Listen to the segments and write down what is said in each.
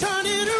Come on, say, turn it around.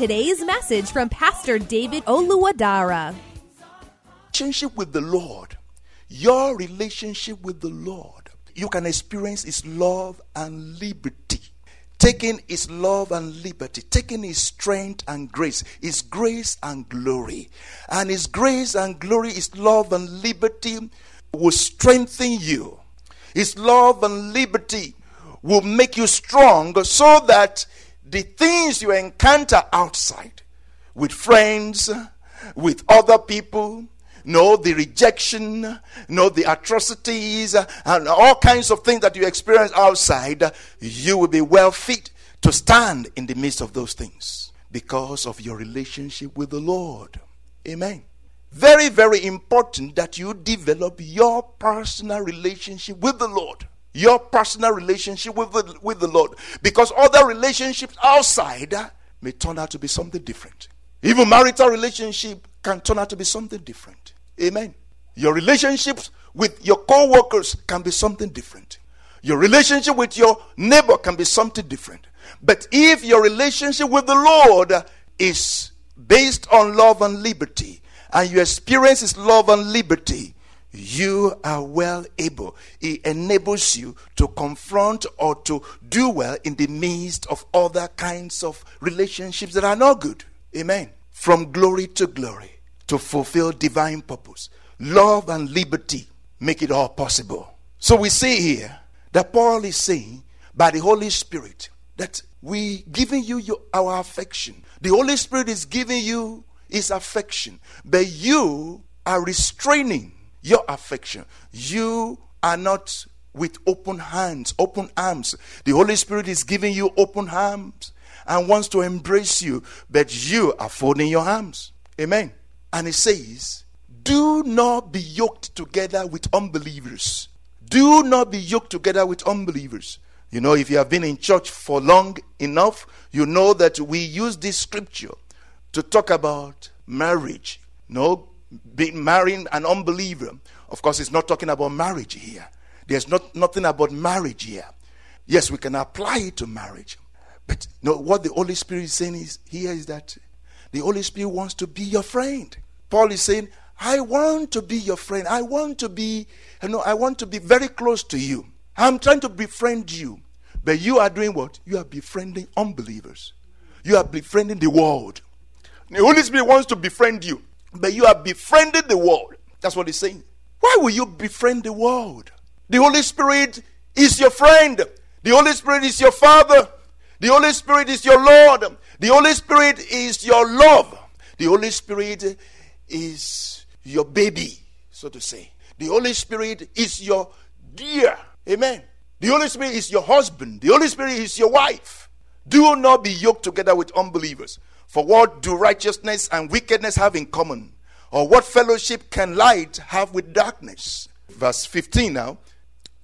today's message from Pastor David Oluwadara. relationship with the Lord, your relationship with the Lord, you can experience His love and liberty. Taking His love and liberty, taking His strength and grace, His grace and glory. And His grace and glory, His love and liberty will strengthen you. His love and liberty will make you strong so that the things you encounter outside with friends, with other people, no, the rejection, no, the atrocities, and all kinds of things that you experience outside, you will be well fit to stand in the midst of those things because of your relationship with the Lord. Amen. Very, very important that you develop your personal relationship with the Lord. Your personal relationship with the, with the Lord. Because other relationships outside may turn out to be something different. Even marital relationship can turn out to be something different. Amen. Your relationships with your co-workers can be something different. Your relationship with your neighbor can be something different. But if your relationship with the Lord is based on love and liberty, and you experience His love and liberty, you are well able. It enables you to confront or to do well in the midst of other kinds of relationships that are not good. Amen. From glory to glory to fulfill divine purpose. Love and liberty make it all possible. So we see here that Paul is saying by the Holy Spirit that we giving you your, our affection. The Holy Spirit is giving you his affection, but you are restraining your affection. You are not with open hands, open arms. The Holy Spirit is giving you open arms and wants to embrace you, but you are folding your arms. Amen. And it says, Do not be yoked together with unbelievers. Do not be yoked together with unbelievers. You know, if you have been in church for long enough, you know that we use this scripture to talk about marriage. No, being marrying an unbeliever. Of course, it's not talking about marriage here. There's not nothing about marriage here. Yes, we can apply it to marriage. But no, what the Holy Spirit is saying is here is that the Holy Spirit wants to be your friend. Paul is saying, I want to be your friend. I want to be, you know, I want to be very close to you. I'm trying to befriend you. But you are doing what? You are befriending unbelievers. You are befriending the world. The Holy Spirit wants to befriend you, but you are befriending the world. That's what he's saying. Why will you befriend the world? The Holy Spirit is your friend. The Holy Spirit is your Father. The Holy Spirit is your Lord. The Holy Spirit is your love. The Holy Spirit is your baby, so to say. The Holy Spirit is your dear. Amen. The Holy Spirit is your husband. The Holy Spirit is your wife. Do not be yoked together with unbelievers. For what do righteousness and wickedness have in common? Or what fellowship can light have with darkness? Verse 15 now.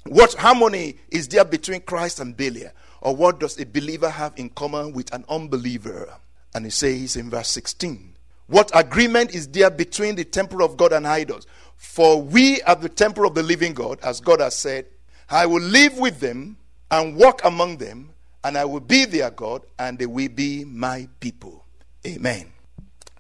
What harmony is there between Christ and Belial? Or what does a believer have in common with an unbeliever? And he says in verse 16, What agreement is there between the temple of God and idols? For we are the temple of the living God, as God has said, I will live with them and walk among them, and I will be their God, and they will be my people. Amen.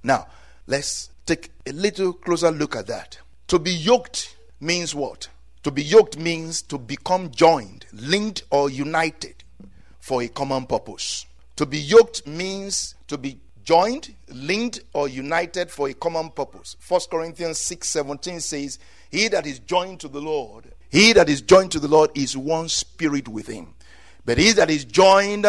Now, let's take a little closer look at that. To be yoked means what? To be yoked means to become joined, linked, or united for a common purpose. To be yoked means to be joined, linked, or united for a common purpose. 1 Corinthians 6 17 says, He that is joined to the Lord, he that is joined to the Lord is one spirit with him. But he that is joined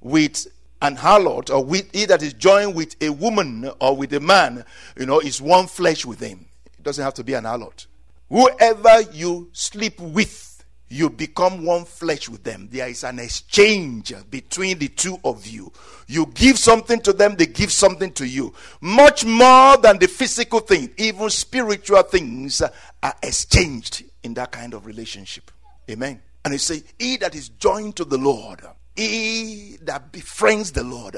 with an harlot, or with he that is joined with a woman or with a man, you know, is one flesh with him. It doesn't have to be an harlot. Whoever you sleep with, you become one flesh with them. There is an exchange between the two of you. You give something to them, they give something to you. Much more than the physical thing, even spiritual things are exchanged in that kind of relationship. Amen. And he say, He that is joined to the Lord, he that befriends the Lord,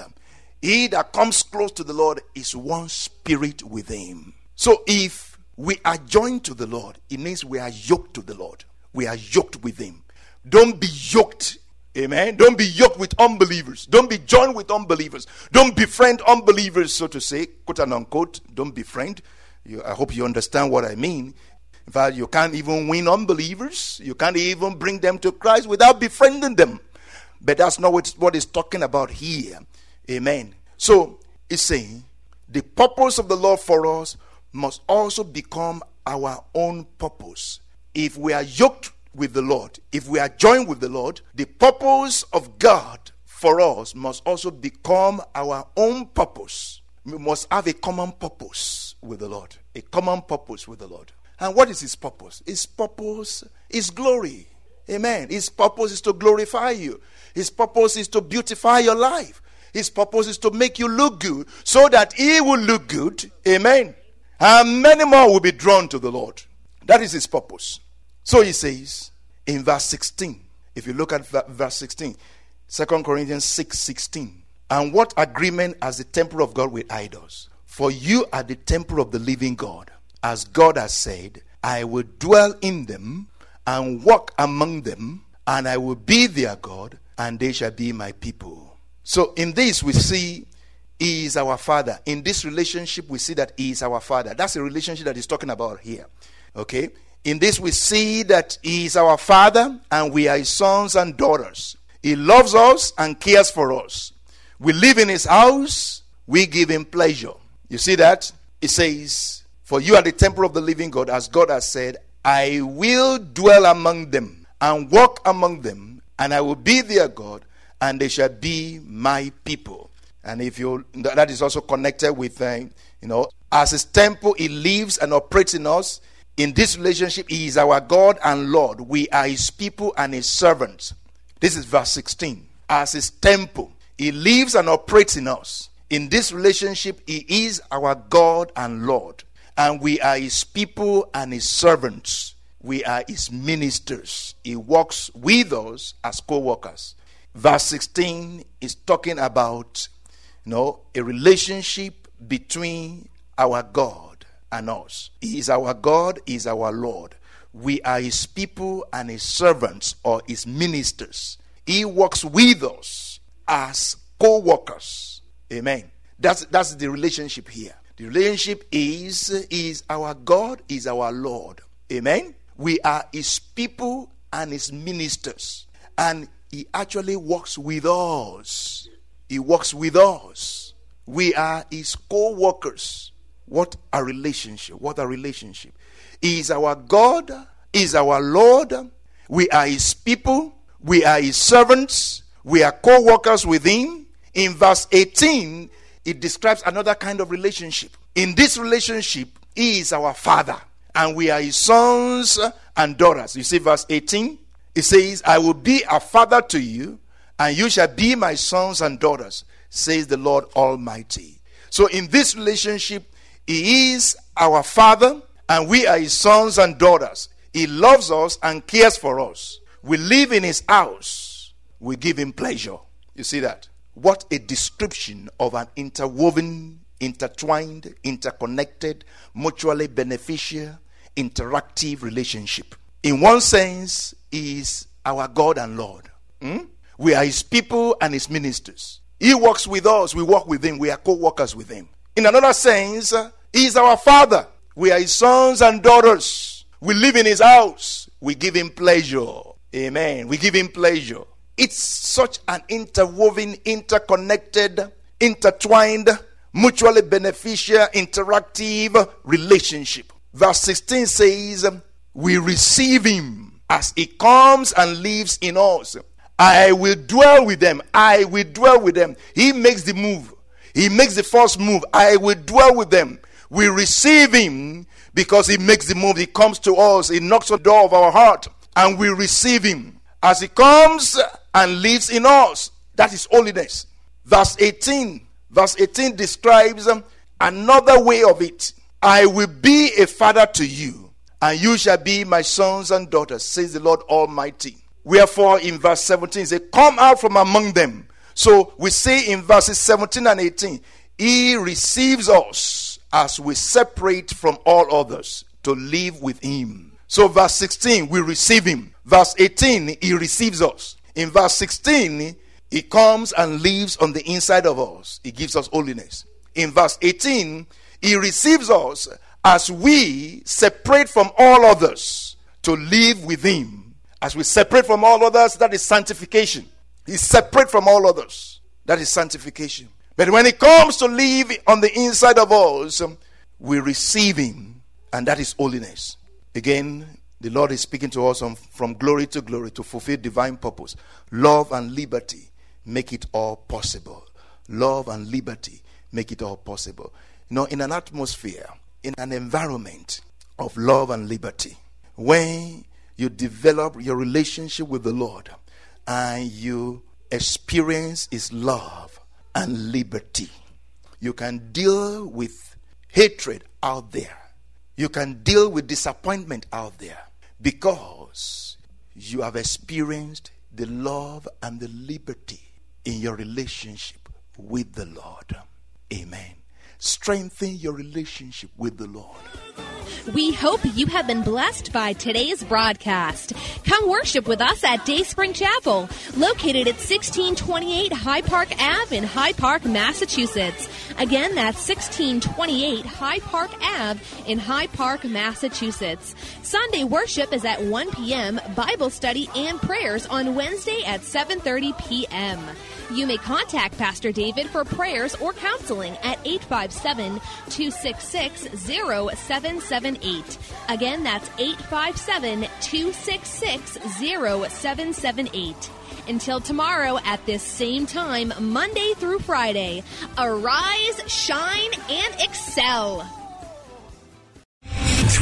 he that comes close to the Lord is one spirit with him. So if we are joined to the Lord, it means we are yoked to the Lord. We are yoked with him. Don't be yoked. Amen. Don't be yoked with unbelievers. Don't be joined with unbelievers. Don't befriend unbelievers, so to say, quote and unquote. Don't befriend. You, I hope you understand what I mean. In fact, you can't even win unbelievers. You can't even bring them to Christ without befriending them. But that's not what, what talking about here. Amen. So it's saying the purpose of the Lord for us must also become our own purpose. If we are yoked with the Lord, if we are joined with the Lord, the purpose of God for us must also become our own purpose. We must have a common purpose with the Lord. A common purpose with the Lord. And what is his purpose? His purpose is glory. Amen. His purpose is to glorify you. His purpose is to beautify your life. His purpose is to make you look good so that he will look good. Amen. And many more will be drawn to the Lord. That is his purpose. So he says in verse 16, if you look at verse 16, 2 Corinthians 6 16. And what agreement has the temple of God with idols? For you are the temple of the living God as God has said, I will dwell in them and walk among them, and I will be their God, and they shall be my people. So, in this, we see He is our Father. In this relationship, we see that He is our Father. That's a relationship that He's talking about here. Okay? In this, we see that He is our Father, and we are His sons and daughters. He loves us and cares for us. We live in His house, we give Him pleasure. You see that? It says, for you are the temple of the living God, as God has said, I will dwell among them and walk among them, and I will be their God, and they shall be my people. And if you that is also connected with, uh, you know, as his temple, he lives and operates in us. In this relationship, he is our God and Lord. We are his people and his servants. This is verse 16. As his temple, he lives and operates in us. In this relationship, he is our God and Lord and we are his people and his servants. We are his ministers. He works with us as co workers. Verse 16 is talking about you know, a relationship between our God and us. He is our God, He is our Lord. We are His people and His servants or His ministers. He works with us as co workers. Amen. That's, that's the relationship here. The relationship is is our God, is our Lord. Amen. We are his people and his ministers. And he actually works with us. He works with us. We are his co-workers. What a relationship. What a relationship. He is our God, he is our Lord. We are his people. We are his servants. We are co-workers with him. In verse 18, it describes another kind of relationship. In this relationship, He is our Father, and we are His sons and daughters. You see, verse 18, it says, I will be a father to you, and you shall be my sons and daughters, says the Lord Almighty. So, in this relationship, He is our Father, and we are His sons and daughters. He loves us and cares for us. We live in His house, we give Him pleasure. You see that? What a description of an interwoven, intertwined, interconnected, mutually beneficial, interactive relationship. In one sense, it is our God and Lord. Hmm? We are His people and His ministers. He works with us, we work with Him, we are co workers with Him. In another sense, He is our Father. We are His sons and daughters. We live in His house. We give Him pleasure. Amen. We give Him pleasure. It's such an interwoven, interconnected, intertwined, mutually beneficial, interactive relationship. Verse 16 says, We receive Him as He comes and lives in us. I will dwell with them. I will dwell with them. He makes the move. He makes the first move. I will dwell with them. We receive Him because He makes the move. He comes to us. He knocks on the door of our heart and we receive Him as He comes and lives in us. That is holiness. Verse 18. Verse 18 describes another way of it. I will be a father to you, and you shall be my sons and daughters, says the Lord Almighty. Wherefore, in verse 17, it Come out from among them. So we see in verses 17 and 18, He receives us as we separate from all others to live with Him. So, verse 16, we receive Him. Verse 18, He receives us. In verse 16, He comes and lives on the inside of us. He gives us holiness. In verse 18, He receives us as we separate from all others to live with Him as we separate from all others, that is sanctification. He's separate from all others. That is sanctification. But when it comes to live on the inside of us, we receive Him, and that is holiness. Again, the Lord is speaking to us from glory to glory to fulfill divine purpose. Love and liberty make it all possible. Love and liberty make it all possible. You know, in an atmosphere, in an environment of love and liberty, when you develop your relationship with the Lord and you experience His love and liberty. You can deal with hatred out there. You can deal with disappointment out there because you have experienced the love and the liberty in your relationship with the Lord. Amen. Strengthen your relationship with the Lord. We hope you have been blessed by today's broadcast. Come worship with us at Dayspring Chapel, located at 1628 Hyde Park Ave in Hyde Park, Massachusetts. Again, that's 1628 Hyde Park Ave in Hyde Park, Massachusetts. Sunday worship is at 1 p.m., Bible study and prayers on Wednesday at 7:30 p.m. You may contact Pastor David for prayers or counseling at 857 266 0778. Again, that's 857 266 0778. Until tomorrow at this same time, Monday through Friday, arise, shine, and excel.